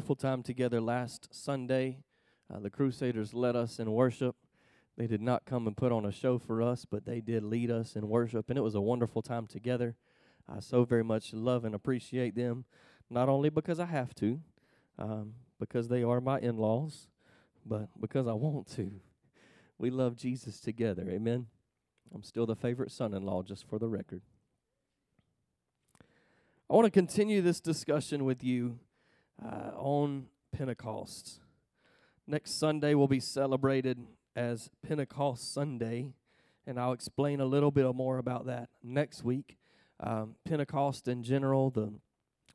Wonderful time together last Sunday. Uh, the Crusaders led us in worship. They did not come and put on a show for us, but they did lead us in worship, and it was a wonderful time together. I so very much love and appreciate them, not only because I have to, um, because they are my in laws, but because I want to. We love Jesus together. Amen. I'm still the favorite son in law, just for the record. I want to continue this discussion with you uh, on Pentecost. Next Sunday will be celebrated as Pentecost Sunday, and I'll explain a little bit more about that next week. Um, Pentecost in general, the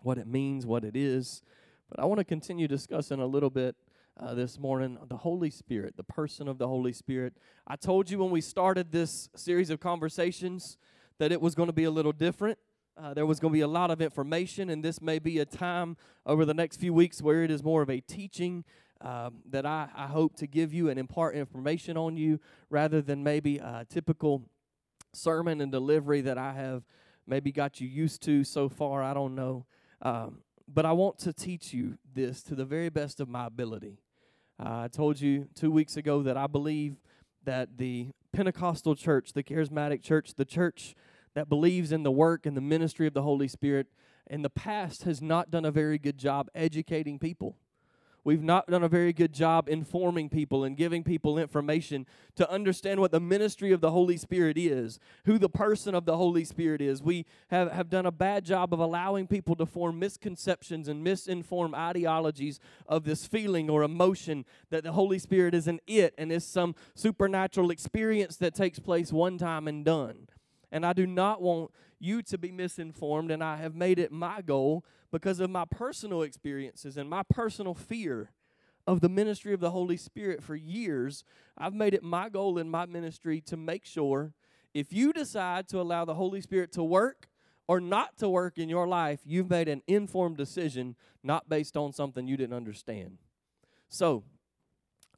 what it means, what it is. But I want to continue discussing a little bit uh, this morning the Holy Spirit, the person of the Holy Spirit. I told you when we started this series of conversations that it was going to be a little different. Uh, there was going to be a lot of information, and this may be a time over the next few weeks where it is more of a teaching um, that I, I hope to give you and impart information on you rather than maybe a typical sermon and delivery that I have maybe got you used to so far. I don't know. Um, but I want to teach you this to the very best of my ability. Uh, I told you two weeks ago that I believe that the Pentecostal church, the charismatic church, the church that believes in the work and the ministry of the Holy Spirit in the past has not done a very good job educating people. We've not done a very good job informing people and giving people information to understand what the ministry of the Holy Spirit is, who the person of the Holy Spirit is. We have, have done a bad job of allowing people to form misconceptions and misinformed ideologies of this feeling or emotion that the Holy Spirit is an it and is some supernatural experience that takes place one time and done. And I do not want you to be misinformed, and I have made it my goal because of my personal experiences and my personal fear of the ministry of the Holy Spirit for years. I've made it my goal in my ministry to make sure if you decide to allow the Holy Spirit to work or not to work in your life, you've made an informed decision, not based on something you didn't understand. So,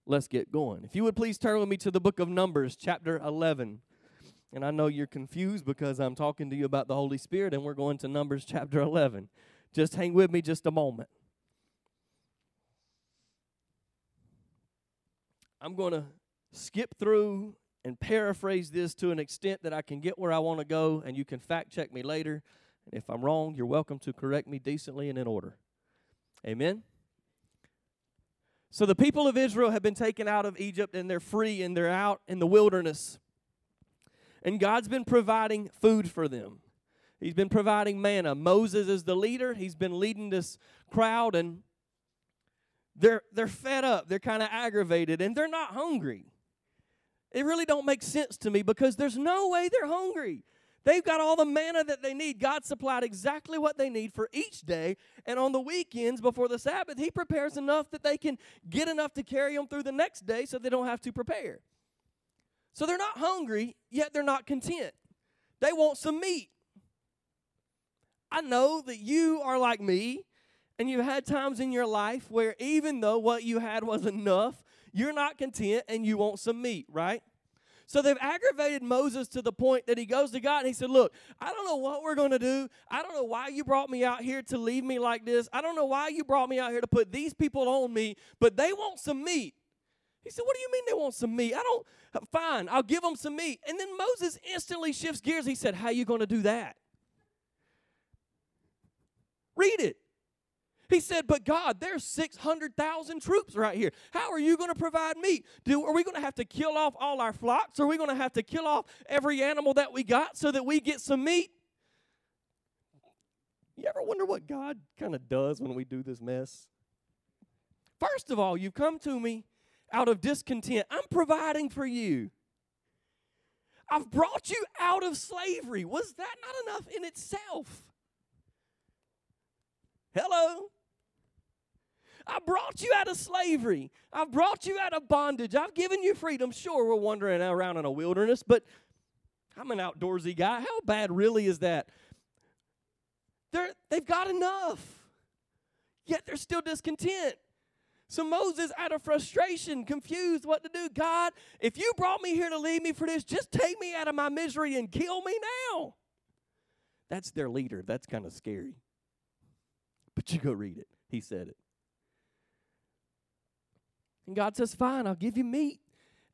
let's get going. If you would please turn with me to the book of Numbers, chapter 11. And I know you're confused because I'm talking to you about the Holy Spirit, and we're going to Numbers chapter 11. Just hang with me just a moment. I'm going to skip through and paraphrase this to an extent that I can get where I want to go, and you can fact check me later. And if I'm wrong, you're welcome to correct me decently and in order. Amen. So the people of Israel have been taken out of Egypt and they're free and they're out in the wilderness. And God's been providing food for them. He's been providing manna. Moses is the leader. He's been leading this crowd and they're they're fed up. They're kind of aggravated and they're not hungry. It really don't make sense to me because there's no way they're hungry. They've got all the manna that they need. God supplied exactly what they need for each day. And on the weekends before the Sabbath, He prepares enough that they can get enough to carry them through the next day so they don't have to prepare. So they're not hungry, yet they're not content. They want some meat. I know that you are like me, and you've had times in your life where even though what you had was enough, you're not content and you want some meat, right? So they've aggravated Moses to the point that he goes to God and he said, Look, I don't know what we're going to do. I don't know why you brought me out here to leave me like this. I don't know why you brought me out here to put these people on me, but they want some meat. He said, What do you mean they want some meat? I don't, uh, fine, I'll give them some meat. And then Moses instantly shifts gears. He said, How are you going to do that? Read it. He said, But God, there's 600,000 troops right here. How are you going to provide meat? Do, are we going to have to kill off all our flocks? Are we going to have to kill off every animal that we got so that we get some meat? You ever wonder what God kind of does when we do this mess? First of all, you've come to me out of discontent. I'm providing for you. I've brought you out of slavery. Was that not enough in itself? Hello? I brought you out of slavery. I've brought you out of bondage. I've given you freedom. Sure, we're wandering around in a wilderness, but I'm an outdoorsy guy. How bad really is that? They're, they've got enough, yet they're still discontent. So Moses, out of frustration, confused what to do. God, if you brought me here to lead me for this, just take me out of my misery and kill me now. That's their leader. That's kind of scary. But you go read it. He said it. And God says, Fine, I'll give you meat.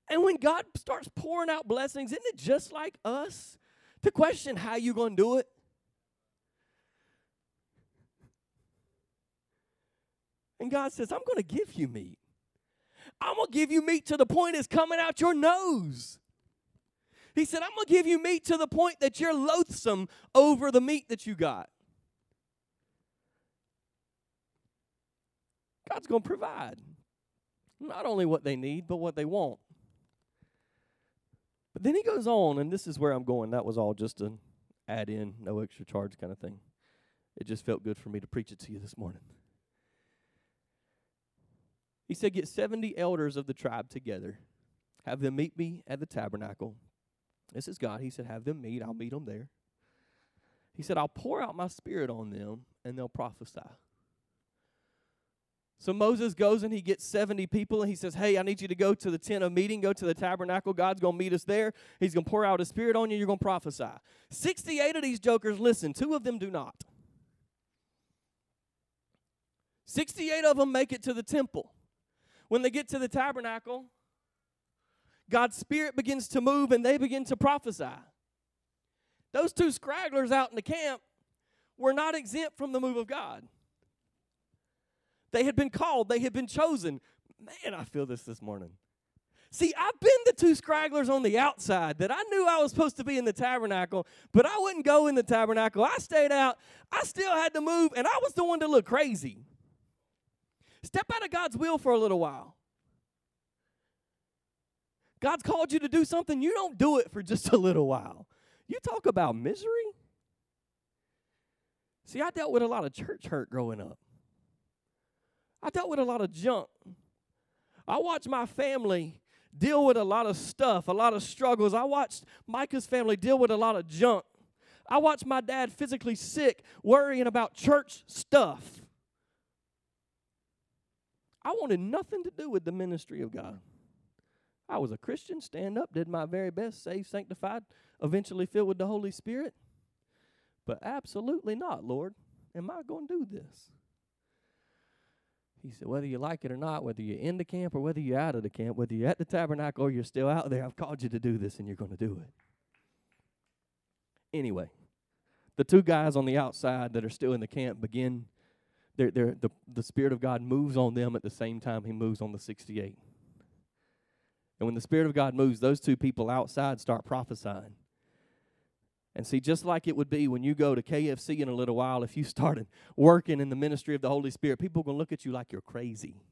And when God starts pouring out blessings, isn't it just like us to question how you going to do it? And God says, I'm going to give you meat. I'm going to give you meat to the point it's coming out your nose. He said, I'm going to give you meat to the point that you're loathsome over the meat that you got. God's going to provide not only what they need, but what they want. But then he goes on, and this is where I'm going. That was all just an add in, no extra charge kind of thing. It just felt good for me to preach it to you this morning. He said, Get 70 elders of the tribe together, have them meet me at the tabernacle. This is God. He said, Have them meet. I'll meet them there. He said, I'll pour out my spirit on them, and they'll prophesy. So Moses goes and he gets 70 people and he says, Hey, I need you to go to the tent of meeting, go to the tabernacle. God's going to meet us there. He's going to pour out his spirit on you. You're going to prophesy. 68 of these jokers listen, two of them do not. 68 of them make it to the temple. When they get to the tabernacle, God's Spirit begins to move and they begin to prophesy. Those two scragglers out in the camp were not exempt from the move of God. They had been called, they had been chosen. Man, I feel this this morning. See, I've been the two scragglers on the outside that I knew I was supposed to be in the tabernacle, but I wouldn't go in the tabernacle. I stayed out. I still had to move, and I was the one to look crazy. Step out of God's will for a little while. God's called you to do something, you don't do it for just a little while. You talk about misery. See, I dealt with a lot of church hurt growing up. I dealt with a lot of junk. I watched my family deal with a lot of stuff, a lot of struggles. I watched Micah's family deal with a lot of junk. I watched my dad physically sick, worrying about church stuff. I wanted nothing to do with the ministry of God. I was a Christian, stand up, did my very best, saved, sanctified, eventually filled with the Holy Spirit. But absolutely not, Lord. Am I going to do this? He said, whether you like it or not, whether you're in the camp or whether you're out of the camp, whether you're at the tabernacle or you're still out there, I've called you to do this and you're going to do it. Anyway, the two guys on the outside that are still in the camp begin they're, they're, the, the Spirit of God moves on them at the same time He moves on the 68. And when the Spirit of God moves, those two people outside start prophesying. And see, just like it would be when you go to KFC in a little while, if you started working in the ministry of the Holy Spirit, people are going to look at you like you're crazy.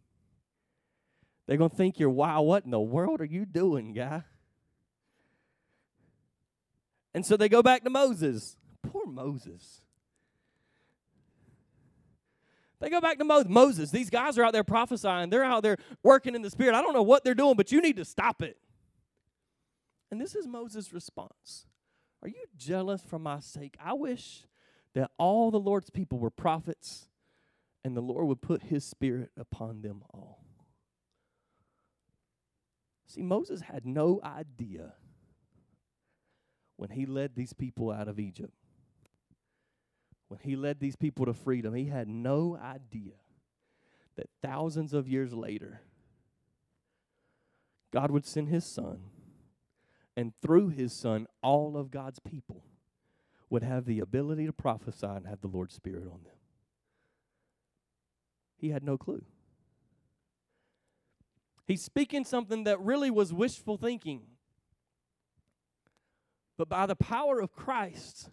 They're going to think you're, wow, what in the world are you doing, guy? And so they go back to Moses. Poor Moses. They go back to Mo- Moses. These guys are out there prophesying. They're out there working in the Spirit. I don't know what they're doing, but you need to stop it. And this is Moses' response Are you jealous for my sake? I wish that all the Lord's people were prophets and the Lord would put his Spirit upon them all. See, Moses had no idea when he led these people out of Egypt when he led these people to freedom, he had no idea that thousands of years later, God would send his son, and through his son, all of God's people would have the ability to prophesy and have the Lord's Spirit on them. He had no clue. He's speaking something that really was wishful thinking. But by the power of Christ,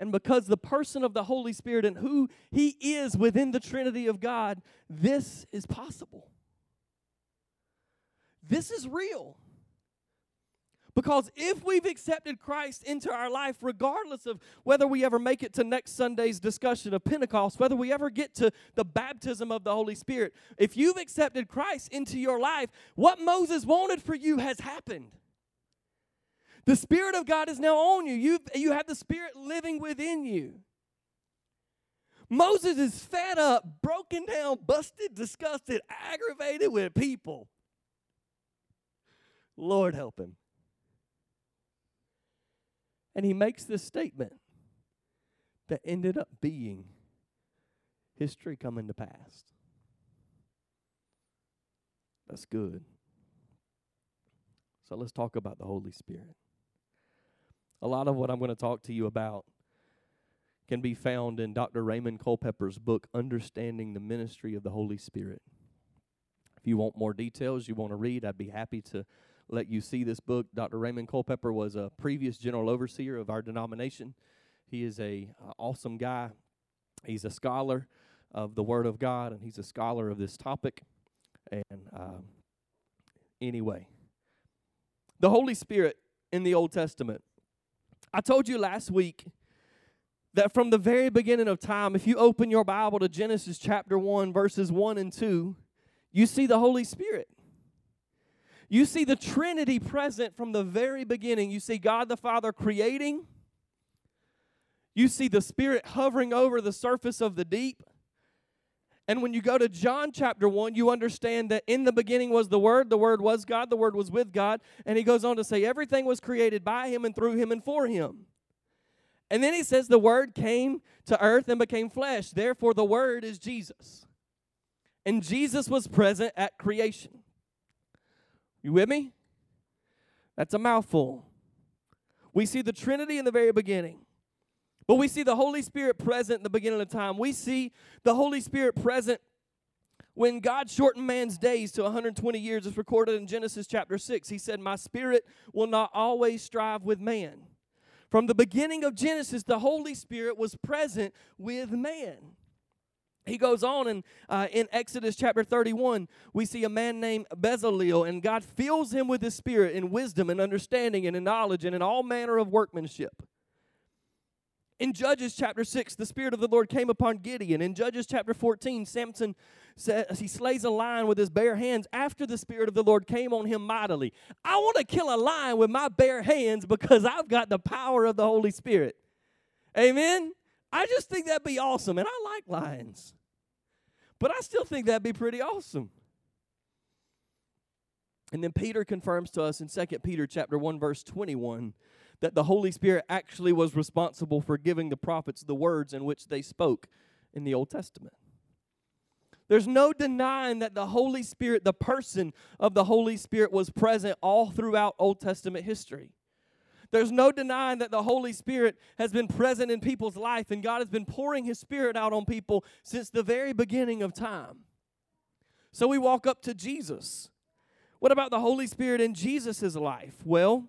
and because the person of the Holy Spirit and who He is within the Trinity of God, this is possible. This is real. Because if we've accepted Christ into our life, regardless of whether we ever make it to next Sunday's discussion of Pentecost, whether we ever get to the baptism of the Holy Spirit, if you've accepted Christ into your life, what Moses wanted for you has happened. The Spirit of God is now on you. you you have the Spirit living within you. Moses is fed up, broken down, busted, disgusted, aggravated with people. Lord help him. And he makes this statement that ended up being history coming to pass. That's good. So let's talk about the Holy Spirit. A lot of what I'm going to talk to you about can be found in Dr. Raymond Culpepper's book, Understanding the Ministry of the Holy Spirit. If you want more details, you want to read, I'd be happy to let you see this book. Dr. Raymond Culpepper was a previous general overseer of our denomination. He is a uh, awesome guy. He's a scholar of the Word of God, and he's a scholar of this topic. And uh, anyway, the Holy Spirit in the Old Testament. I told you last week that from the very beginning of time, if you open your Bible to Genesis chapter 1, verses 1 and 2, you see the Holy Spirit. You see the Trinity present from the very beginning. You see God the Father creating. You see the Spirit hovering over the surface of the deep. And when you go to John chapter 1, you understand that in the beginning was the Word, the Word was God, the Word was with God. And he goes on to say, everything was created by Him and through Him and for Him. And then he says, the Word came to earth and became flesh. Therefore, the Word is Jesus. And Jesus was present at creation. You with me? That's a mouthful. We see the Trinity in the very beginning. But we see the Holy Spirit present in the beginning of time. We see the Holy Spirit present when God shortened man's days to 120 years. It's recorded in Genesis chapter 6. He said, My spirit will not always strive with man. From the beginning of Genesis, the Holy Spirit was present with man. He goes on and uh, in Exodus chapter 31, we see a man named Bezalel, and God fills him with his spirit in wisdom and understanding and in knowledge and in all manner of workmanship. In Judges chapter 6, the Spirit of the Lord came upon Gideon. In Judges chapter 14, Samson says he slays a lion with his bare hands after the Spirit of the Lord came on him mightily. I want to kill a lion with my bare hands because I've got the power of the Holy Spirit. Amen? I just think that'd be awesome. And I like lions. But I still think that'd be pretty awesome. And then Peter confirms to us in 2 Peter chapter 1 verse 21 that the Holy Spirit actually was responsible for giving the prophets the words in which they spoke in the Old Testament. There's no denying that the Holy Spirit, the person of the Holy Spirit, was present all throughout Old Testament history. There's no denying that the Holy Spirit has been present in people's life and God has been pouring His Spirit out on people since the very beginning of time. So we walk up to Jesus. What about the Holy Spirit in Jesus' life? Well,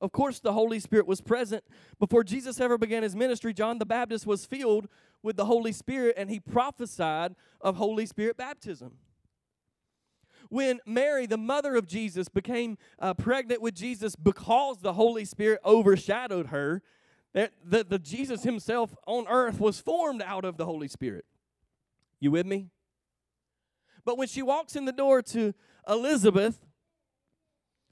of course, the Holy Spirit was present. Before Jesus ever began his ministry, John the Baptist was filled with the Holy Spirit and he prophesied of Holy Spirit baptism when Mary, the mother of Jesus, became uh, pregnant with Jesus because the Holy Spirit overshadowed her, that the, the Jesus himself on earth was formed out of the Holy Spirit. You with me? But when she walks in the door to Elizabeth,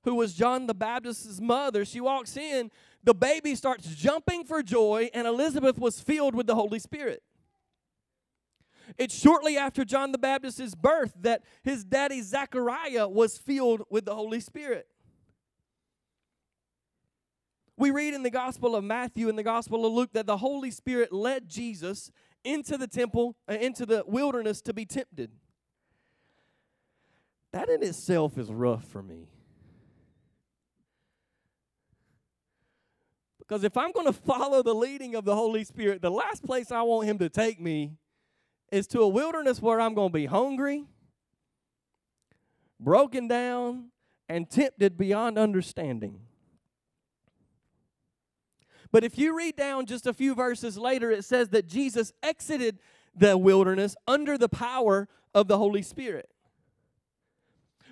who was John the Baptist's mother, she walks in, the baby starts jumping for joy, and Elizabeth was filled with the Holy Spirit. It's shortly after John the Baptist's birth that his daddy Zechariah was filled with the Holy Spirit. We read in the Gospel of Matthew and the Gospel of Luke that the Holy Spirit led Jesus into the temple, uh, into the wilderness to be tempted. That in itself is rough for me. Because if I'm going to follow the leading of the Holy Spirit, the last place I want Him to take me is to a wilderness where I'm going to be hungry, broken down, and tempted beyond understanding. But if you read down just a few verses later, it says that Jesus exited the wilderness under the power of the Holy Spirit.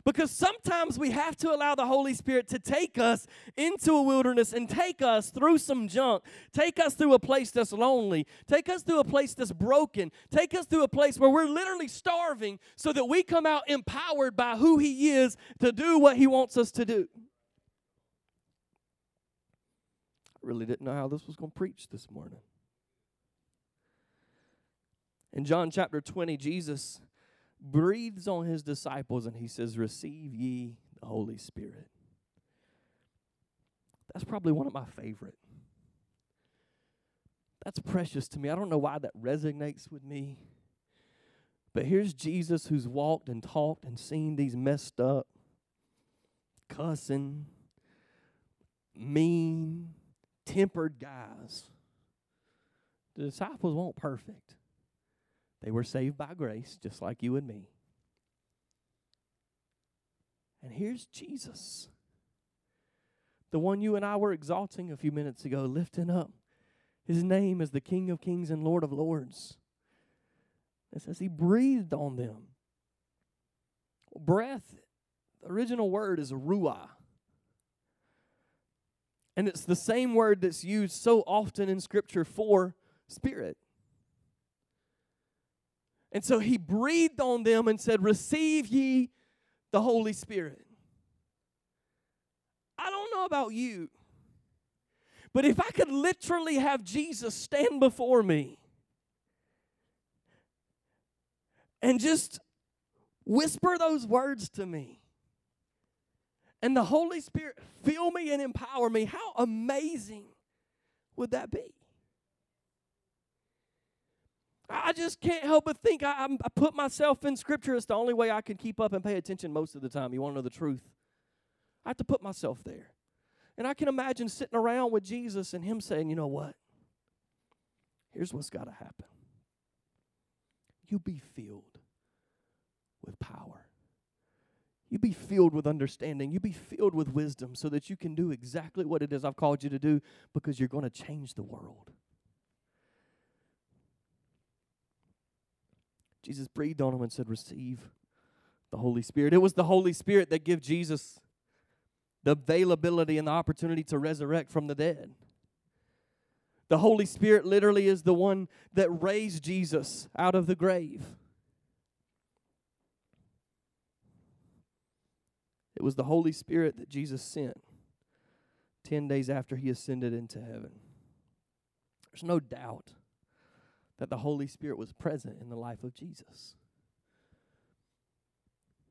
Because sometimes we have to allow the Holy Spirit to take us into a wilderness and take us through some junk, take us through a place that's lonely, take us through a place that's broken, take us through a place where we're literally starving so that we come out empowered by who He is to do what He wants us to do. I really didn't know how this was going to preach this morning. In John chapter 20, Jesus breathes on his disciples and he says, Receive ye the Holy Spirit. That's probably one of my favorite. That's precious to me. I don't know why that resonates with me. But here's Jesus who's walked and talked and seen these messed up, cussing, mean, tempered guys. The disciples weren't perfect. They were saved by grace, just like you and me. And here's Jesus, the one you and I were exalting a few minutes ago, lifting up his name as the King of Kings and Lord of Lords. It says he breathed on them. Breath, the original word is ruah. And it's the same word that's used so often in Scripture for spirit. And so he breathed on them and said, Receive ye the Holy Spirit. I don't know about you, but if I could literally have Jesus stand before me and just whisper those words to me, and the Holy Spirit fill me and empower me, how amazing would that be? I just can't help but think I, I, put myself in Scripture. It's the only way I can keep up and pay attention most of the time. You want to know the truth? I have to put myself there. And I can imagine sitting around with Jesus and Him saying, you know what? Here's what's got to happen you be filled with power. You be filled with understanding. You be filled with wisdom so that you can do exactly what it is I've called you to do because you're going to change the world. Jesus breathed on him and said, Receive the Holy Spirit. It was the Holy Spirit that gave Jesus the availability and the opportunity to resurrect from the dead. The Holy Spirit literally is the one that raised Jesus out of the grave. It was the Holy Spirit that Jesus sent 10 days after he ascended into heaven. There's no doubt that the Holy Spirit was present in the life of Jesus.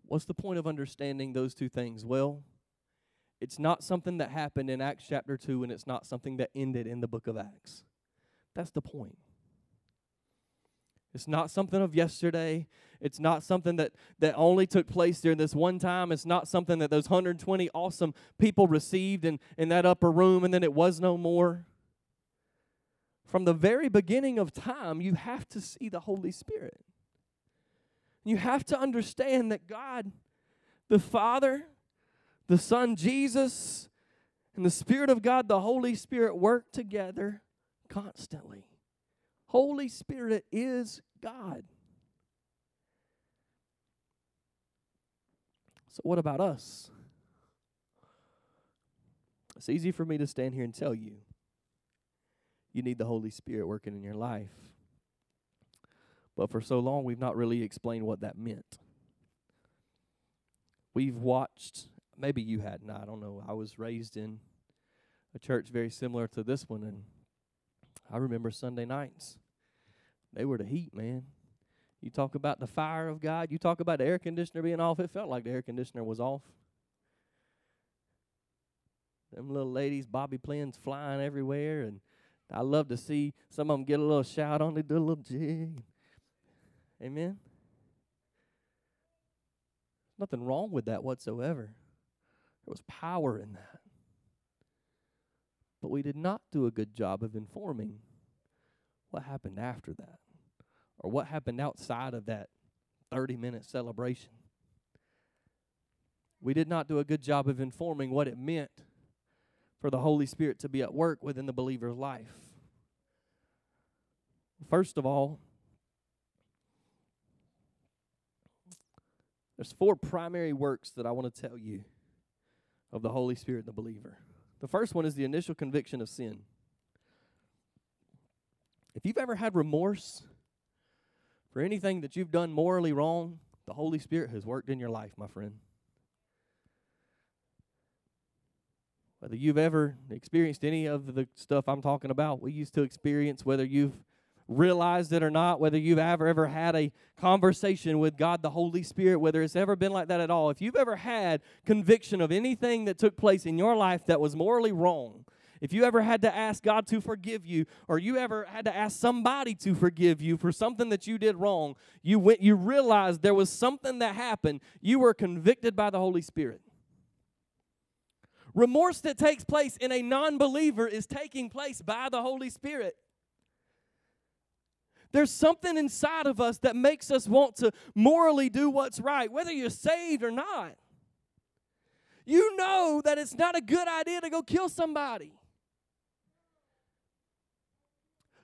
What's the point of understanding those two things? Well, it's not something that happened in Acts chapter 2, and it's not something that ended in the book of Acts. That's the point. It's not something of yesterday. It's not something that, that only took place during this one time. It's not something that those 120 awesome people received in, in that upper room and then it was no more. From the very beginning of time, you have to see the Holy Spirit. You have to understand that God, the Father, the Son Jesus, and the Spirit of God, the Holy Spirit, work together constantly. Holy Spirit is God. So, what about us? It's easy for me to stand here and tell you you need the Holy Spirit working in your life. But for so long, we've not really explained what that meant. We've watched, maybe you hadn't, I don't know. I was raised in a church very similar to this one, and I remember Sunday nights. They were the heat, man. You talk about the fire of God, you talk about the air conditioner being off, it felt like the air conditioner was off. Them little ladies, bobby pins flying everywhere, and I love to see some of them get a little shout on, they do a little jig. Amen. Nothing wrong with that whatsoever. There was power in that. But we did not do a good job of informing what happened after that or what happened outside of that 30 minute celebration. We did not do a good job of informing what it meant for the Holy Spirit to be at work within the believer's life. First of all, There's four primary works that I want to tell you of the Holy Spirit in the believer. The first one is the initial conviction of sin. If you've ever had remorse for anything that you've done morally wrong, the Holy Spirit has worked in your life, my friend. Whether you've ever experienced any of the stuff I'm talking about, we used to experience, whether you've realized it or not, whether you've ever ever had a conversation with God the Holy Spirit, whether it's ever been like that at all. If you've ever had conviction of anything that took place in your life that was morally wrong, if you ever had to ask God to forgive you, or you ever had to ask somebody to forgive you for something that you did wrong, you went you realized there was something that happened, you were convicted by the Holy Spirit. Remorse that takes place in a non believer is taking place by the Holy Spirit. There's something inside of us that makes us want to morally do what's right, whether you're saved or not. You know that it's not a good idea to go kill somebody.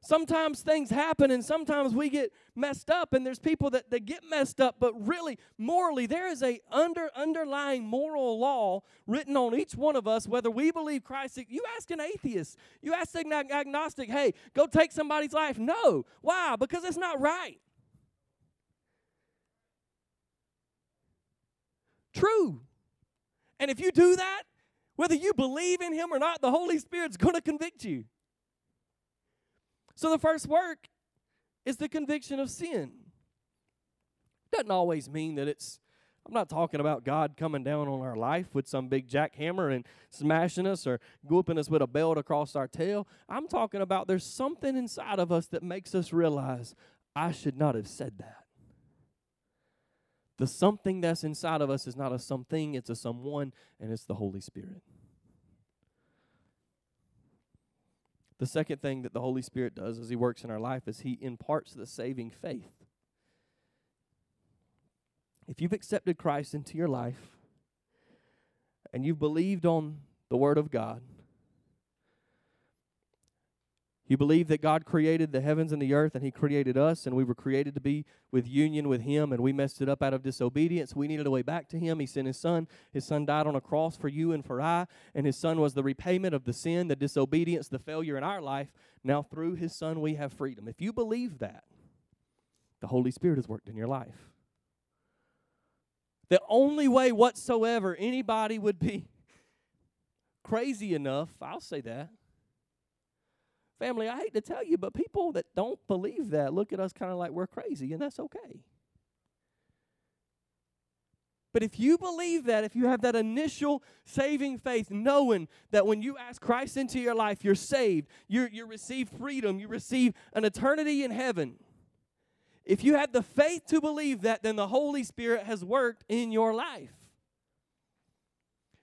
Sometimes things happen and sometimes we get messed up and there's people that, that get messed up but really morally there is a under underlying moral law written on each one of us whether we believe christ you ask an atheist you ask an agnostic hey go take somebody's life. No. Why? Because it's not right. True. And if you do that whether you believe in him or not the holy spirit's going to convict you so the first work is the conviction of sin. Doesn't always mean that it's I'm not talking about God coming down on our life with some big jackhammer and smashing us or whooping us with a belt across our tail. I'm talking about there's something inside of us that makes us realize I should not have said that. The something that's inside of us is not a something, it's a someone, and it's the Holy Spirit. The second thing that the Holy Spirit does as He works in our life is He imparts the saving faith. If you've accepted Christ into your life and you've believed on the Word of God, you believe that God created the heavens and the earth and He created us, and we were created to be with union with Him, and we messed it up out of disobedience. We needed a way back to Him. He sent His Son. His Son died on a cross for you and for I, and His Son was the repayment of the sin, the disobedience, the failure in our life. Now, through His Son, we have freedom. If you believe that, the Holy Spirit has worked in your life. The only way whatsoever anybody would be crazy enough, I'll say that Family, I hate to tell you, but people that don't believe that look at us kind of like we're crazy, and that's okay. But if you believe that, if you have that initial saving faith, knowing that when you ask Christ into your life, you're saved, you you receive freedom, you receive an eternity in heaven. If you have the faith to believe that, then the Holy Spirit has worked in your life.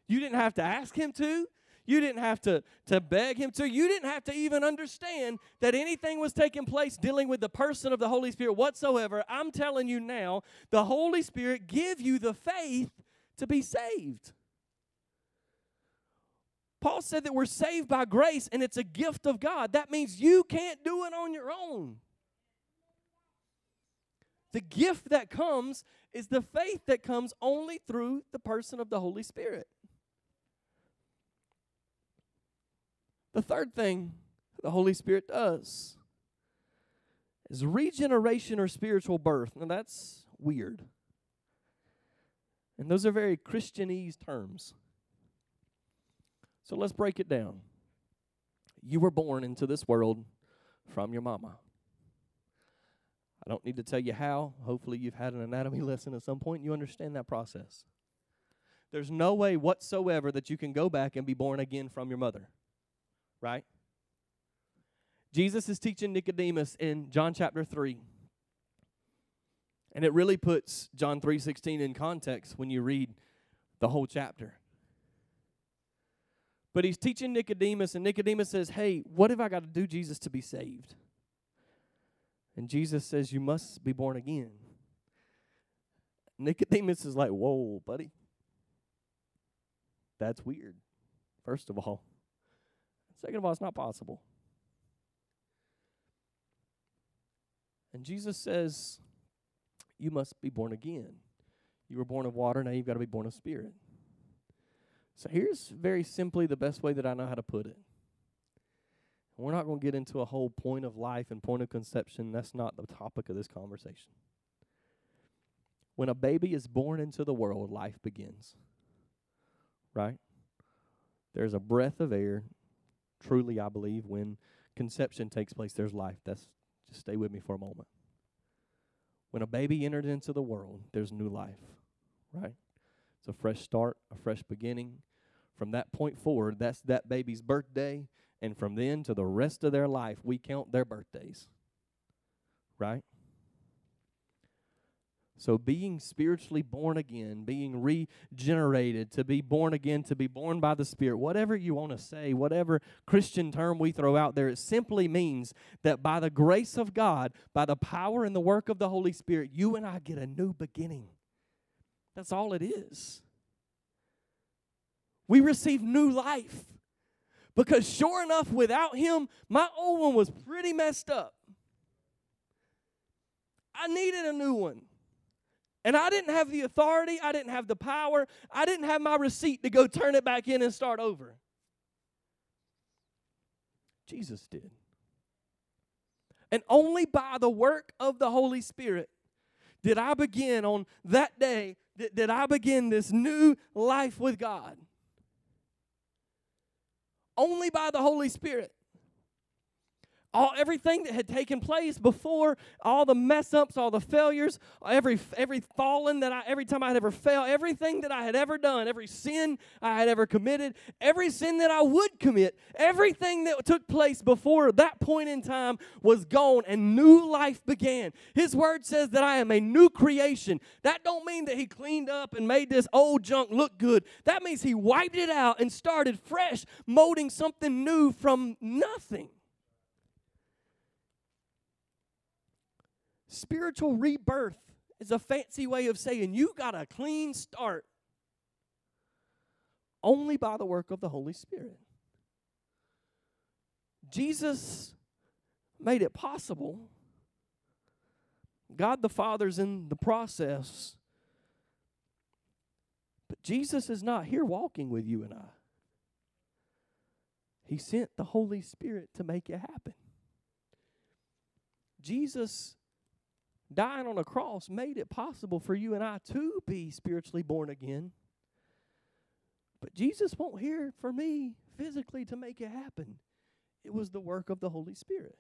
You didn't have to ask Him to. You didn't have to, to beg him to. You didn't have to even understand that anything was taking place dealing with the person of the Holy Spirit whatsoever. I'm telling you now, the Holy Spirit give you the faith to be saved. Paul said that we're saved by grace and it's a gift of God. That means you can't do it on your own. The gift that comes is the faith that comes only through the person of the Holy Spirit. The third thing the Holy Spirit does is regeneration or spiritual birth. Now that's weird. And those are very Christianese terms. So let's break it down. You were born into this world from your mama. I don't need to tell you how. Hopefully, you've had an anatomy lesson at some point and you understand that process. There's no way whatsoever that you can go back and be born again from your mother right? Jesus is teaching Nicodemus in John chapter 3. And it really puts John 3:16 in context when you read the whole chapter. But he's teaching Nicodemus and Nicodemus says, "Hey, what have I got to do Jesus to be saved?" And Jesus says, "You must be born again." Nicodemus is like, "Whoa, buddy. That's weird." First of all, Second of all, it's not possible. And Jesus says, You must be born again. You were born of water, now you've got to be born of spirit. So here's very simply the best way that I know how to put it. We're not going to get into a whole point of life and point of conception. That's not the topic of this conversation. When a baby is born into the world, life begins. Right? There's a breath of air. Truly, I believe when conception takes place, there's life. That's just stay with me for a moment. When a baby enters into the world, there's new life. Right? It's a fresh start, a fresh beginning. From that point forward, that's that baby's birthday and from then to the rest of their life, we count their birthdays. Right? So, being spiritually born again, being regenerated, to be born again, to be born by the Spirit, whatever you want to say, whatever Christian term we throw out there, it simply means that by the grace of God, by the power and the work of the Holy Spirit, you and I get a new beginning. That's all it is. We receive new life. Because sure enough, without him, my old one was pretty messed up. I needed a new one. And I didn't have the authority, I didn't have the power, I didn't have my receipt to go turn it back in and start over. Jesus did. And only by the work of the Holy Spirit did I begin on that day, did, did I begin this new life with God only by the Holy Spirit all everything that had taken place before all the mess ups all the failures every every fallen that i every time i had ever failed everything that i had ever done every sin i had ever committed every sin that i would commit everything that took place before that point in time was gone and new life began. His word says that i am a new creation. That don't mean that he cleaned up and made this old junk look good. That means he wiped it out and started fresh molding something new from nothing Spiritual rebirth is a fancy way of saying you got a clean start only by the work of the Holy Spirit. Jesus made it possible. God the Father's in the process. But Jesus is not here walking with you and I. He sent the Holy Spirit to make it happen. Jesus dying on a cross made it possible for you and I to be spiritually born again. But Jesus won't here for me physically to make it happen. It was the work of the Holy Spirit.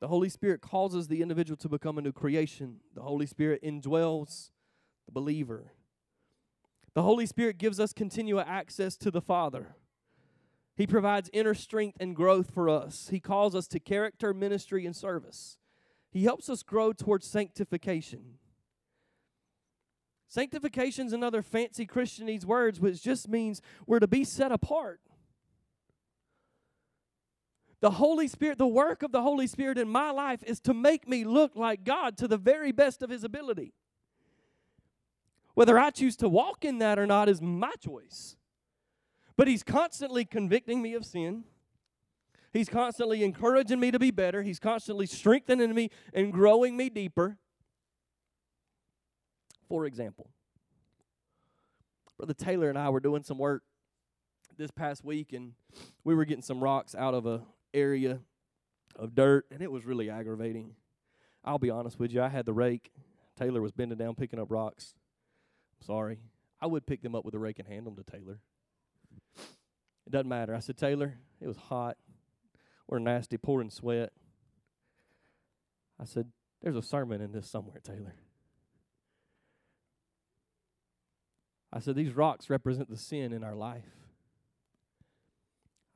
The Holy Spirit causes the individual to become a new creation. The Holy Spirit indwells the believer. The Holy Spirit gives us continual access to the Father. He provides inner strength and growth for us. He calls us to character, ministry, and service. He helps us grow towards sanctification. Sanctification is another fancy Christianese words, which just means we're to be set apart. The Holy Spirit, the work of the Holy Spirit in my life is to make me look like God to the very best of His ability. Whether I choose to walk in that or not is my choice. But He's constantly convicting me of sin. He's constantly encouraging me to be better. He's constantly strengthening me and growing me deeper. For example, Brother Taylor and I were doing some work this past week, and we were getting some rocks out of a area of dirt, and it was really aggravating. I'll be honest with you, I had the rake. Taylor was bending down picking up rocks. sorry. I would pick them up with a rake and hand them to Taylor. It doesn't matter. I said, Taylor, it was hot. We're nasty, pouring sweat. I said, There's a sermon in this somewhere, Taylor. I said, These rocks represent the sin in our life.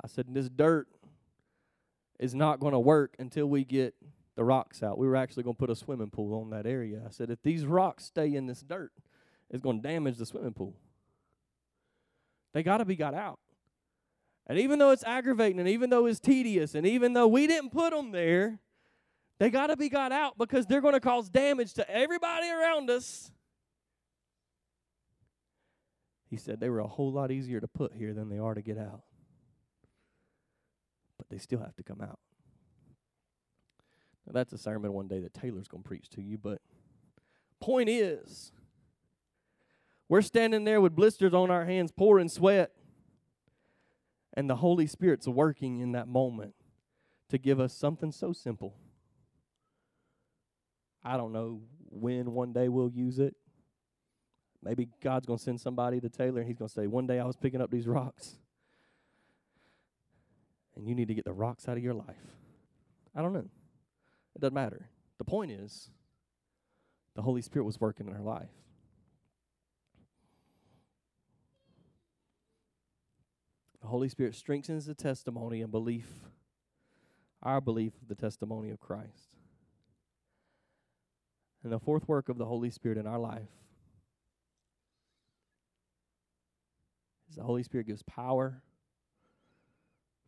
I said, This dirt is not going to work until we get the rocks out. We were actually going to put a swimming pool on that area. I said, If these rocks stay in this dirt, it's going to damage the swimming pool. They got to be got out. And even though it's aggravating and even though it's tedious and even though we didn't put them there, they got to be got out because they're going to cause damage to everybody around us. He said they were a whole lot easier to put here than they are to get out. But they still have to come out. Now, that's a sermon one day that Taylor's going to preach to you, but point is, we're standing there with blisters on our hands, pouring sweat, and the Holy Spirit's working in that moment to give us something so simple. I don't know when one day we'll use it. Maybe God's going to send somebody to Taylor and he's going to say, One day I was picking up these rocks. And you need to get the rocks out of your life. I don't know. It doesn't matter. The point is, the Holy Spirit was working in her life. The Holy Spirit strengthens the testimony and belief, our belief of the testimony of Christ. And the fourth work of the Holy Spirit in our life is the Holy Spirit gives power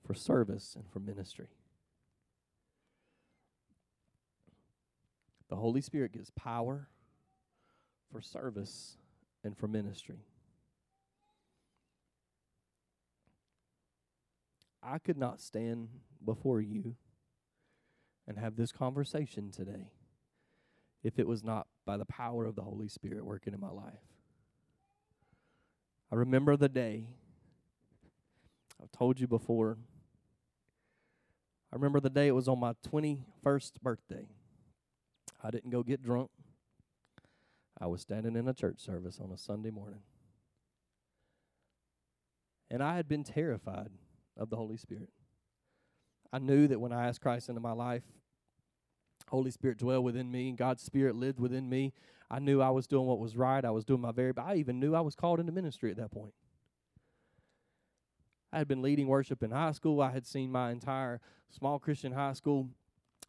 for service and for ministry. The Holy Spirit gives power for service and for ministry. I could not stand before you and have this conversation today if it was not by the power of the Holy Spirit working in my life. I remember the day, I've told you before, I remember the day it was on my 21st birthday. I didn't go get drunk. I was standing in a church service on a Sunday morning. And I had been terrified of the Holy Spirit. I knew that when I asked Christ into my life, Holy Spirit dwelled within me and God's Spirit lived within me. I knew I was doing what was right. I was doing my very. I even knew I was called into ministry at that point. I had been leading worship in high school. I had seen my entire small Christian high school.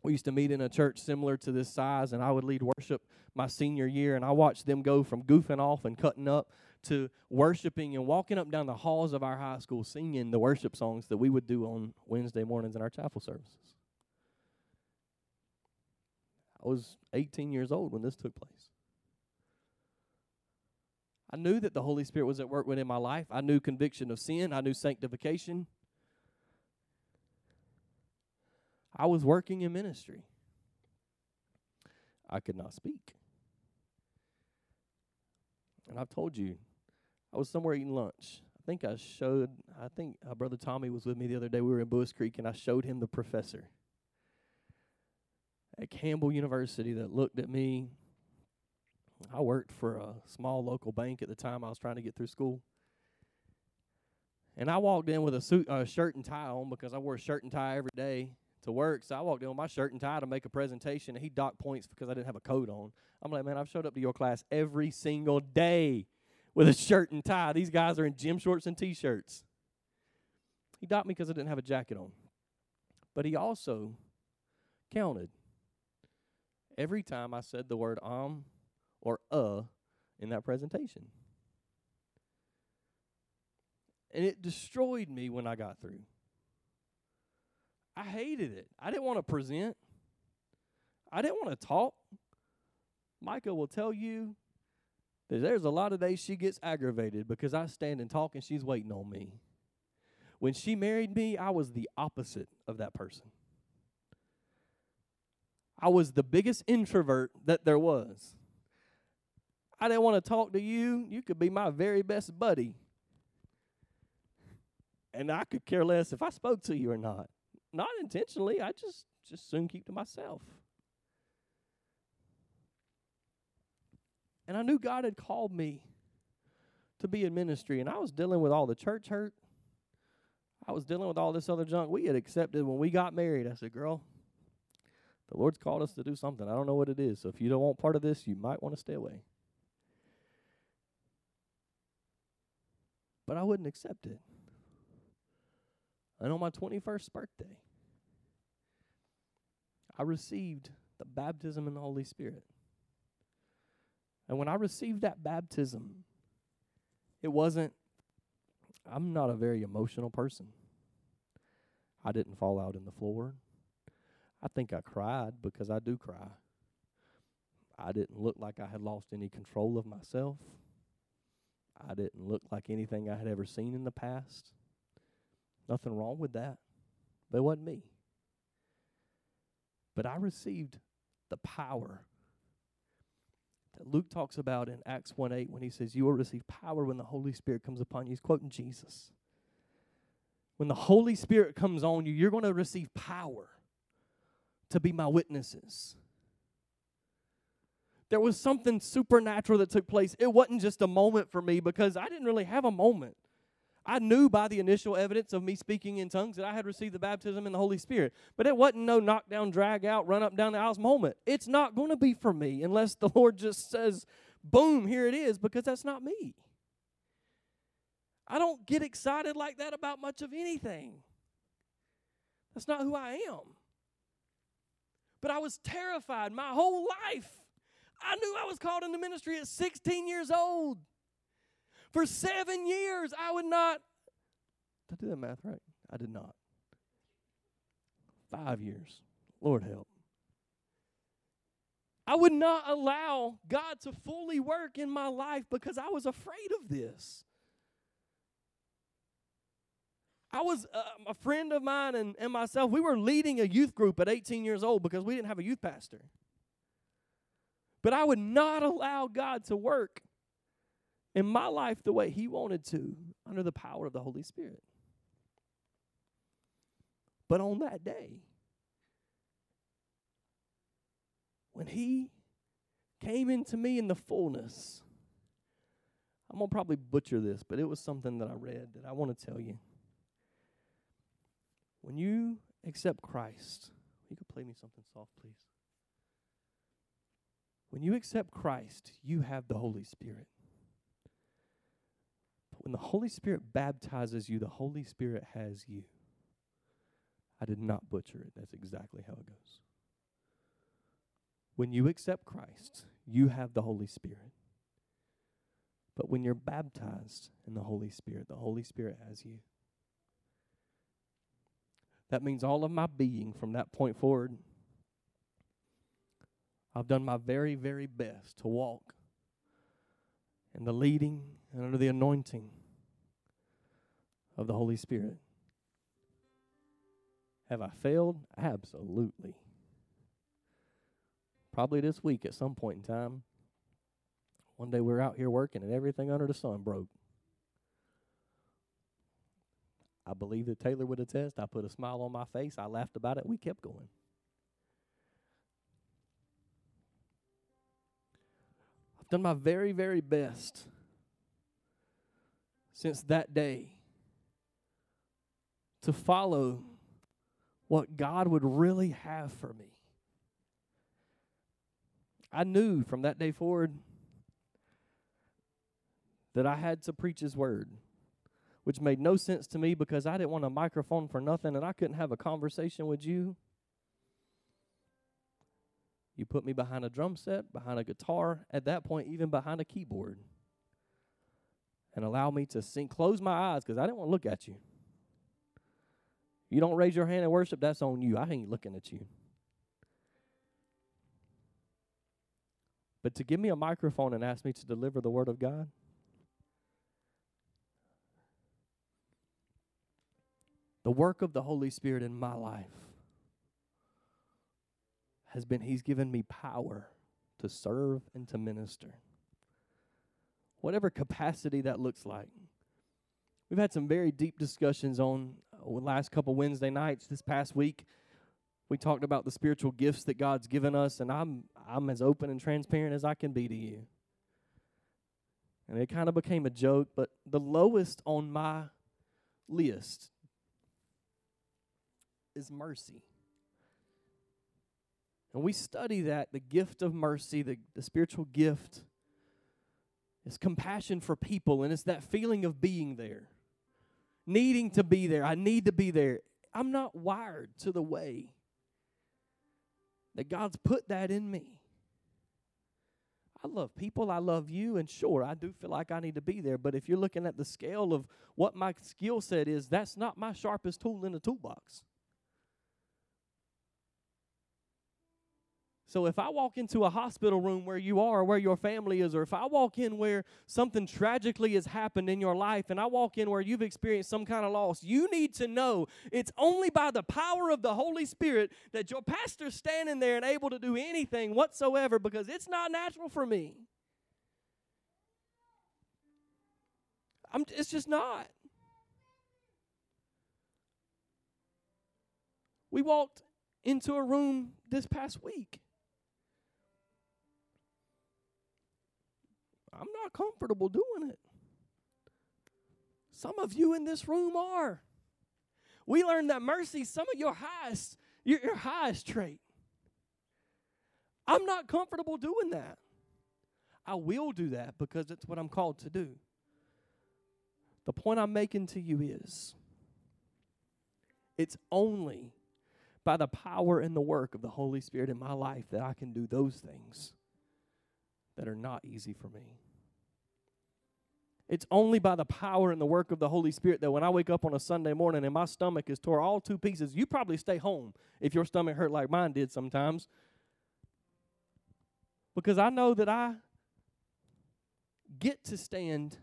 We used to meet in a church similar to this size, and I would lead worship my senior year, and I watched them go from goofing off and cutting up to worshiping and walking up down the halls of our high school singing the worship songs that we would do on Wednesday mornings in our chapel services. I was 18 years old when this took place. I knew that the Holy Spirit was at work within my life. I knew conviction of sin, I knew sanctification. I was working in ministry. I could not speak. And I've told you, I was somewhere eating lunch. I think I showed, I think uh, Brother Tommy was with me the other day. We were in Buies Creek, and I showed him the professor at Campbell University that looked at me. I worked for a small local bank at the time I was trying to get through school. And I walked in with a suit, uh, shirt and tie on because I wore a shirt and tie every day to work. So I walked in with my shirt and tie to make a presentation, and he docked points because I didn't have a coat on. I'm like, man, I've showed up to your class every single day with a shirt and tie. These guys are in gym shorts and t-shirts. He docked me because I didn't have a jacket on. But he also counted every time I said the word um or uh in that presentation. And it destroyed me when I got through. I hated it. I didn't want to present. I didn't want to talk. Micah will tell you that there's a lot of days she gets aggravated because I stand and talk and she's waiting on me. When she married me, I was the opposite of that person. I was the biggest introvert that there was. I didn't want to talk to you. You could be my very best buddy. And I could care less if I spoke to you or not. Not intentionally. I just just soon keep to myself. And I knew God had called me to be in ministry, and I was dealing with all the church hurt. I was dealing with all this other junk we had accepted when we got married. I said, Girl, the Lord's called us to do something. I don't know what it is. So if you don't want part of this, you might want to stay away. But I wouldn't accept it. And on my 21st birthday, I received the baptism in the Holy Spirit. And when I received that baptism, it wasn't, I'm not a very emotional person. I didn't fall out in the floor. I think I cried because I do cry. I didn't look like I had lost any control of myself. I didn't look like anything I had ever seen in the past. Nothing wrong with that. But it wasn't me. But I received the power that Luke talks about in Acts 1 8 when he says, You will receive power when the Holy Spirit comes upon you. He's quoting Jesus. When the Holy Spirit comes on you, you're going to receive power to be my witnesses. There was something supernatural that took place. It wasn't just a moment for me because I didn't really have a moment. I knew by the initial evidence of me speaking in tongues that I had received the baptism in the Holy Spirit. But it wasn't no knockdown, drag out, run up down the aisles moment. It's not going to be for me unless the Lord just says, boom, here it is, because that's not me. I don't get excited like that about much of anything. That's not who I am. But I was terrified my whole life. I knew I was called into ministry at 16 years old. For seven years, I would not. Did I do that math right? I did not. Five years. Lord help. I would not allow God to fully work in my life because I was afraid of this. I was uh, a friend of mine and, and myself, we were leading a youth group at 18 years old because we didn't have a youth pastor. But I would not allow God to work in my life the way He wanted to under the power of the Holy Spirit. But on that day, when He came into me in the fullness, I'm going to probably butcher this, but it was something that I read that I want to tell you. When you accept Christ, you could play me something soft, please. When you accept Christ, you have the Holy Spirit. When the Holy Spirit baptizes you, the Holy Spirit has you. I did not butcher it. That's exactly how it goes. When you accept Christ, you have the Holy Spirit. But when you're baptized in the Holy Spirit, the Holy Spirit has you. That means all of my being from that point forward, I've done my very, very best to walk in the leading and under the anointing of the Holy Spirit. Have I failed? Absolutely. Probably this week at some point in time. One day we're out here working and everything under the sun broke. I believe that Taylor would attest. I put a smile on my face. I laughed about it. We kept going. I've done my very, very best since that day to follow what God would really have for me. I knew from that day forward that I had to preach His word which made no sense to me because I didn't want a microphone for nothing and I couldn't have a conversation with you. You put me behind a drum set, behind a guitar, at that point, even behind a keyboard, and allow me to sing. Close my eyes because I didn't want to look at you. You don't raise your hand in worship, that's on you. I ain't looking at you. But to give me a microphone and ask me to deliver the word of God, The work of the Holy Spirit in my life has been He's given me power to serve and to minister. Whatever capacity that looks like. We've had some very deep discussions on last couple Wednesday nights this past week. We talked about the spiritual gifts that God's given us, and I'm I'm as open and transparent as I can be to you. And it kind of became a joke, but the lowest on my list is mercy. And we study that the gift of mercy, the, the spiritual gift, is compassion for people, and it's that feeling of being there, needing to be there. I need to be there. I'm not wired to the way that God's put that in me. I love people, I love you, and sure, I do feel like I need to be there. But if you're looking at the scale of what my skill set is, that's not my sharpest tool in the toolbox. So if I walk into a hospital room where you are, where your family is, or if I walk in where something tragically has happened in your life, and I walk in where you've experienced some kind of loss, you need to know it's only by the power of the Holy Spirit that your pastor's standing there and able to do anything whatsoever because it's not natural for me. I'm, it's just not. We walked into a room this past week I'm not comfortable doing it. Some of you in this room are. We learned that mercy, some of your highest, your, your highest trait. I'm not comfortable doing that. I will do that because it's what I'm called to do. The point I'm making to you is it's only by the power and the work of the Holy Spirit in my life that I can do those things that are not easy for me. It's only by the power and the work of the Holy Spirit that when I wake up on a Sunday morning and my stomach is tore all two pieces, you probably stay home if your stomach hurt like mine did sometimes. Because I know that I get to stand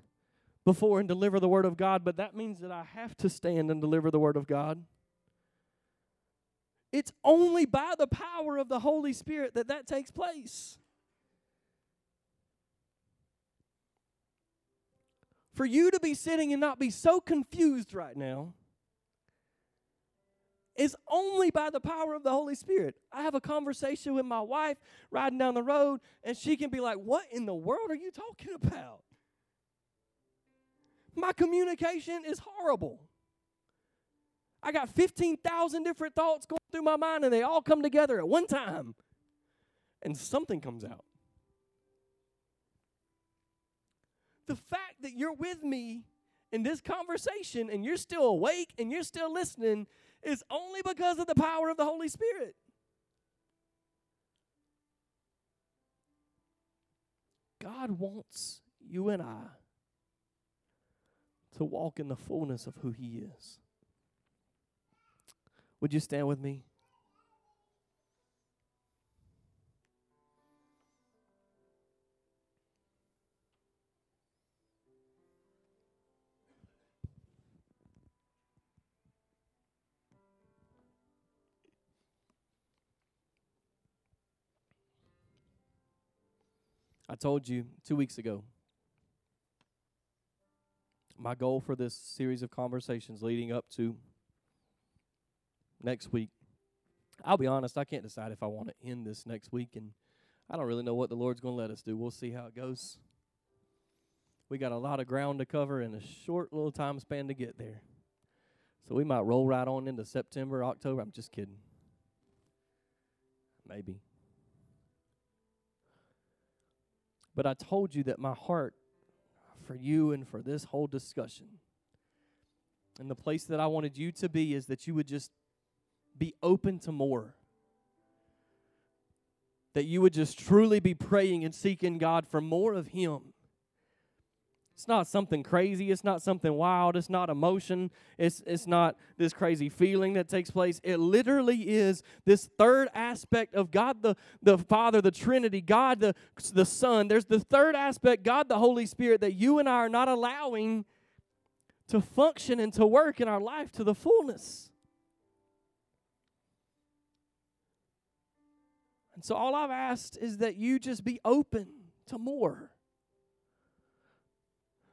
before and deliver the Word of God, but that means that I have to stand and deliver the Word of God. It's only by the power of the Holy Spirit that that takes place. For you to be sitting and not be so confused right now is only by the power of the Holy Spirit. I have a conversation with my wife riding down the road, and she can be like, What in the world are you talking about? My communication is horrible. I got 15,000 different thoughts going through my mind, and they all come together at one time, and something comes out. The fact that you're with me in this conversation and you're still awake and you're still listening is only because of the power of the Holy Spirit. God wants you and I to walk in the fullness of who He is. Would you stand with me? I told you two weeks ago my goal for this series of conversations leading up to next week. I'll be honest, I can't decide if I want to end this next week, and I don't really know what the Lord's going to let us do. We'll see how it goes. We got a lot of ground to cover in a short little time span to get there. So we might roll right on into September, October. I'm just kidding. Maybe. But I told you that my heart for you and for this whole discussion and the place that I wanted you to be is that you would just be open to more. That you would just truly be praying and seeking God for more of Him. It's not something crazy. It's not something wild. It's not emotion. It's, it's not this crazy feeling that takes place. It literally is this third aspect of God the, the Father, the Trinity, God the, the Son. There's the third aspect, God the Holy Spirit, that you and I are not allowing to function and to work in our life to the fullness. And so all I've asked is that you just be open to more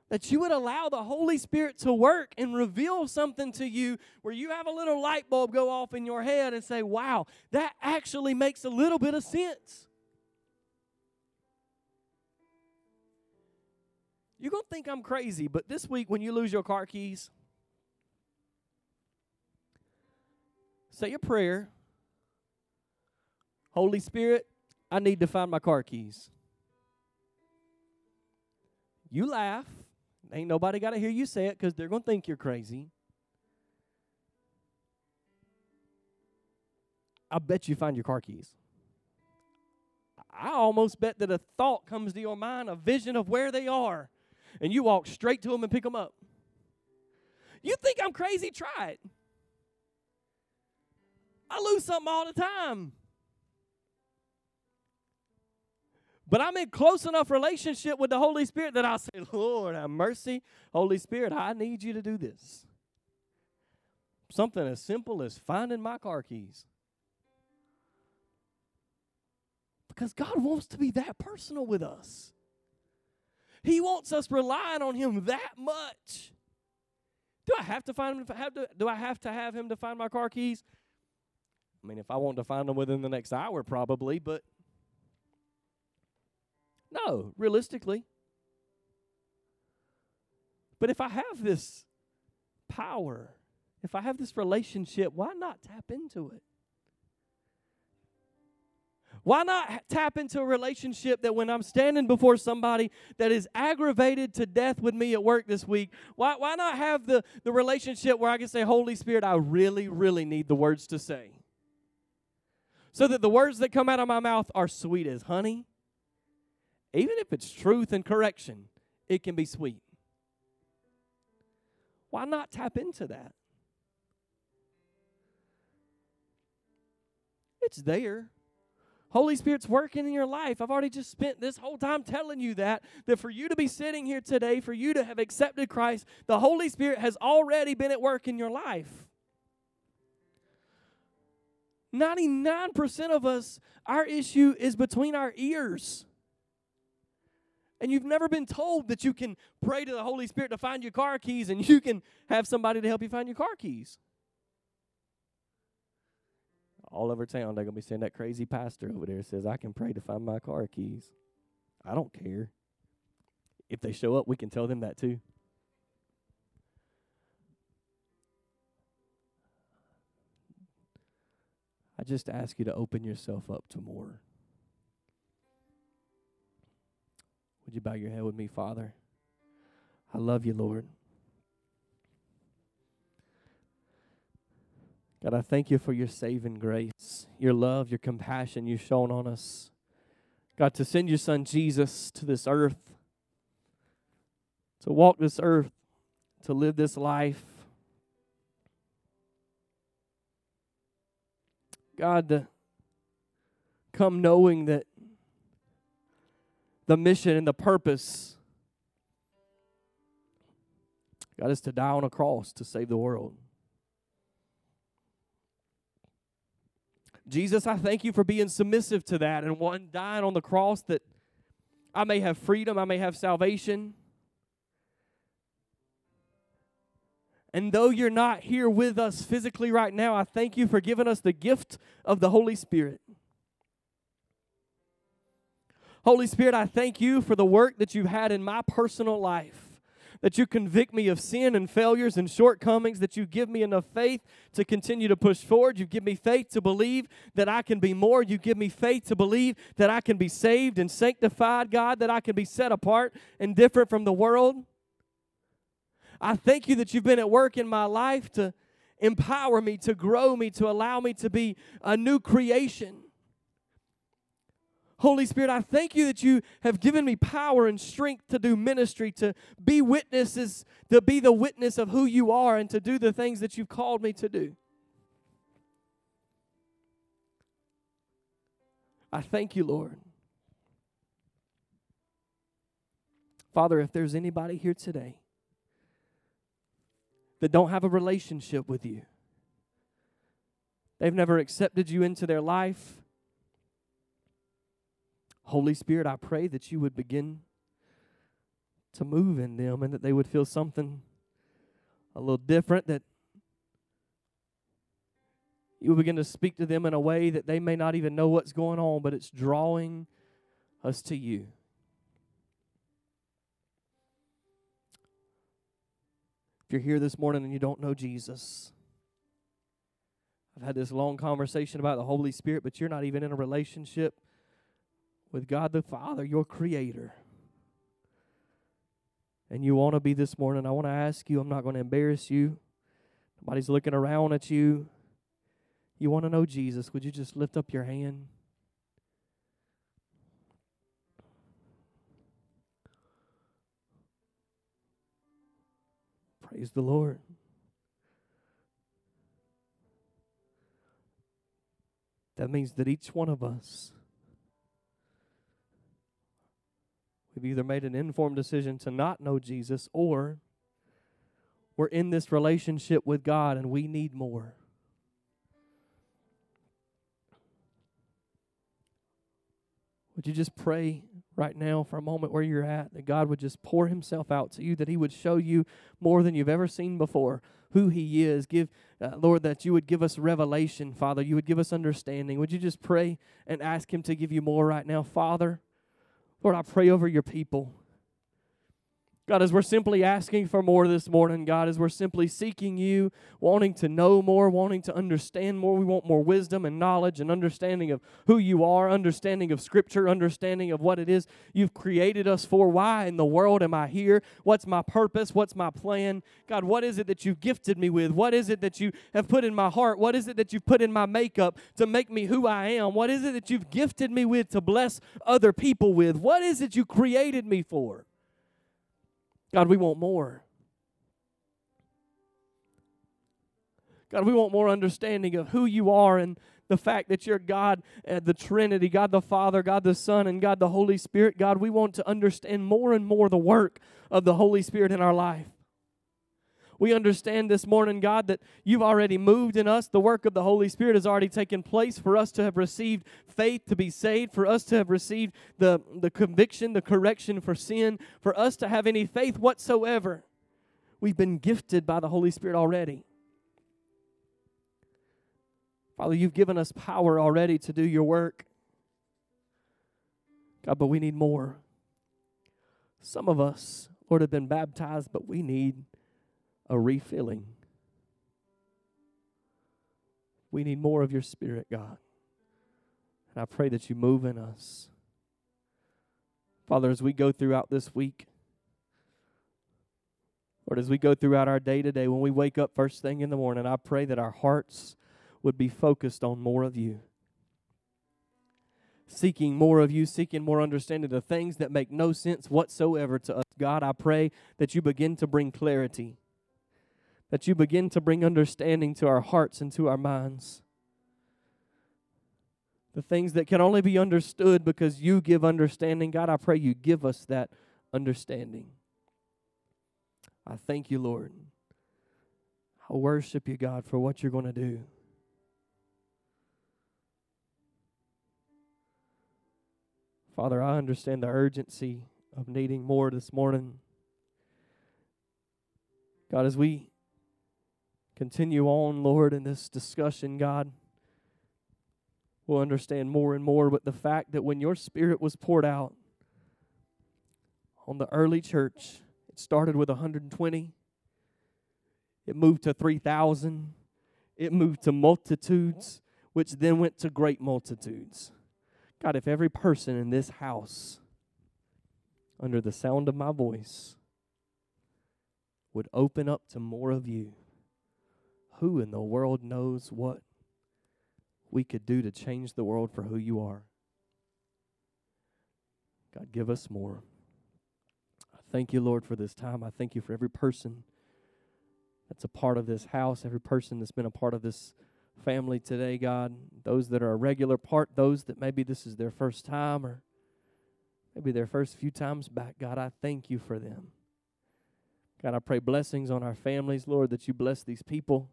that you would allow the Holy Spirit to work and reveal something to you where you have a little light bulb go off in your head and say, wow, that actually makes a little bit of sense. You're going to think I'm crazy, but this week when you lose your car keys, say a prayer. Holy Spirit, I need to find my car keys. You laugh. Ain't nobody got to hear you say it because they're going to think you're crazy. I bet you find your car keys. I almost bet that a thought comes to your mind, a vision of where they are, and you walk straight to them and pick them up. You think I'm crazy? Try it. I lose something all the time. But I'm in close enough relationship with the Holy Spirit that I'll say, Lord, have mercy. Holy Spirit, I need you to do this. Something as simple as finding my car keys. Because God wants to be that personal with us. He wants us relying on Him that much. Do I have to find him? To have to, do I have to have him to find my car keys? I mean, if I want to find them within the next hour, probably, but no, realistically. But if I have this power, if I have this relationship, why not tap into it? Why not tap into a relationship that when I'm standing before somebody that is aggravated to death with me at work this week, why, why not have the, the relationship where I can say, Holy Spirit, I really, really need the words to say? So that the words that come out of my mouth are sweet as honey. Even if it's truth and correction, it can be sweet. Why not tap into that? It's there. Holy Spirit's working in your life. I've already just spent this whole time telling you that that for you to be sitting here today, for you to have accepted Christ, the Holy Spirit has already been at work in your life. 99% of us, our issue is between our ears. And you've never been told that you can pray to the Holy Spirit to find your car keys and you can have somebody to help you find your car keys all over town they're going to be saying that crazy pastor over there says I can pray to find my car keys. I don't care. If they show up, we can tell them that too. I just ask you to open yourself up to more. Would you bow your head with me, Father? I love you, Lord. God, I thank you for your saving grace, your love, your compassion you've shown on us. God, to send your son Jesus to this earth, to walk this earth, to live this life. God, to come knowing that the mission and the purpose, God, is to die on a cross to save the world. Jesus, I thank you for being submissive to that and one dying on the cross that I may have freedom, I may have salvation. And though you're not here with us physically right now, I thank you for giving us the gift of the Holy Spirit. Holy Spirit, I thank you for the work that you've had in my personal life that you convict me of sin and failures and shortcomings, that you give me enough faith to continue to push forward. You give me faith to believe that I can be more. You give me faith to believe that I can be saved and sanctified, God, that I can be set apart and different from the world. I thank you that you've been at work in my life to empower me, to grow me, to allow me to be a new creation. Holy Spirit, I thank you that you have given me power and strength to do ministry, to be witnesses, to be the witness of who you are, and to do the things that you've called me to do. I thank you, Lord. Father, if there's anybody here today that don't have a relationship with you, they've never accepted you into their life, Holy Spirit, I pray that you would begin to move in them and that they would feel something a little different, that you would begin to speak to them in a way that they may not even know what's going on, but it's drawing us to you. If you're here this morning and you don't know Jesus, I've had this long conversation about the Holy Spirit, but you're not even in a relationship with God the Father, your creator. And you want to be this morning, I want to ask you, I'm not going to embarrass you. Nobody's looking around at you. You want to know Jesus, would you just lift up your hand? Praise the Lord. That means that each one of us We've either made an informed decision to not know Jesus or we're in this relationship with God and we need more. Would you just pray right now for a moment where you're at that God would just pour Himself out to you, that He would show you more than you've ever seen before who He is? Give, uh, Lord, that you would give us revelation, Father. You would give us understanding. Would you just pray and ask Him to give you more right now, Father? Lord, I pray over your people. God, as we're simply asking for more this morning, God, as we're simply seeking you, wanting to know more, wanting to understand more, we want more wisdom and knowledge and understanding of who you are, understanding of Scripture, understanding of what it is you've created us for. Why in the world am I here? What's my purpose? What's my plan? God, what is it that you've gifted me with? What is it that you have put in my heart? What is it that you've put in my makeup to make me who I am? What is it that you've gifted me with to bless other people with? What is it you created me for? God, we want more. God, we want more understanding of who you are and the fact that you're God, uh, the Trinity, God the Father, God the Son, and God the Holy Spirit. God, we want to understand more and more the work of the Holy Spirit in our life. We understand this morning, God, that you've already moved in us. The work of the Holy Spirit has already taken place for us to have received faith to be saved, for us to have received the, the conviction, the correction for sin, for us to have any faith whatsoever. We've been gifted by the Holy Spirit already. Father, you've given us power already to do your work. God, but we need more. Some of us, Lord, have been baptized, but we need a refilling. We need more of your Spirit, God. And I pray that you move in us. Father, as we go throughout this week, Lord, as we go throughout our day to day, when we wake up first thing in the morning, I pray that our hearts would be focused on more of you. Seeking more of you, seeking more understanding of things that make no sense whatsoever to us. God, I pray that you begin to bring clarity that you begin to bring understanding to our hearts and to our minds. The things that can only be understood because you give understanding, God, I pray you give us that understanding. I thank you, Lord. I worship you, God, for what you're going to do. Father, I understand the urgency of needing more this morning. God, as we continue on, Lord, in this discussion, God, we'll understand more and more. But the fact that when your Spirit was poured out on the early church, it started with 120, it moved to 3,000, it moved to multitudes, which then went to great multitudes. God, if every person in this house, under the sound of my voice, would open up to more of you who in the world knows what we could do to change the world for who you are? God, give us more. I thank you, Lord, for this time. I thank you for every person that's a part of this house, every person that's been a part of this family today, God. Those that are a regular part, those that maybe this is their first time or maybe their first few times back, God, I thank you for them. God, I pray blessings on our families, Lord, that you bless these people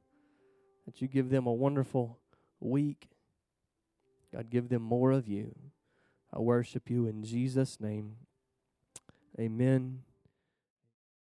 that you give them a wonderful week. God, give them more of you. I worship you in Jesus' name. Amen.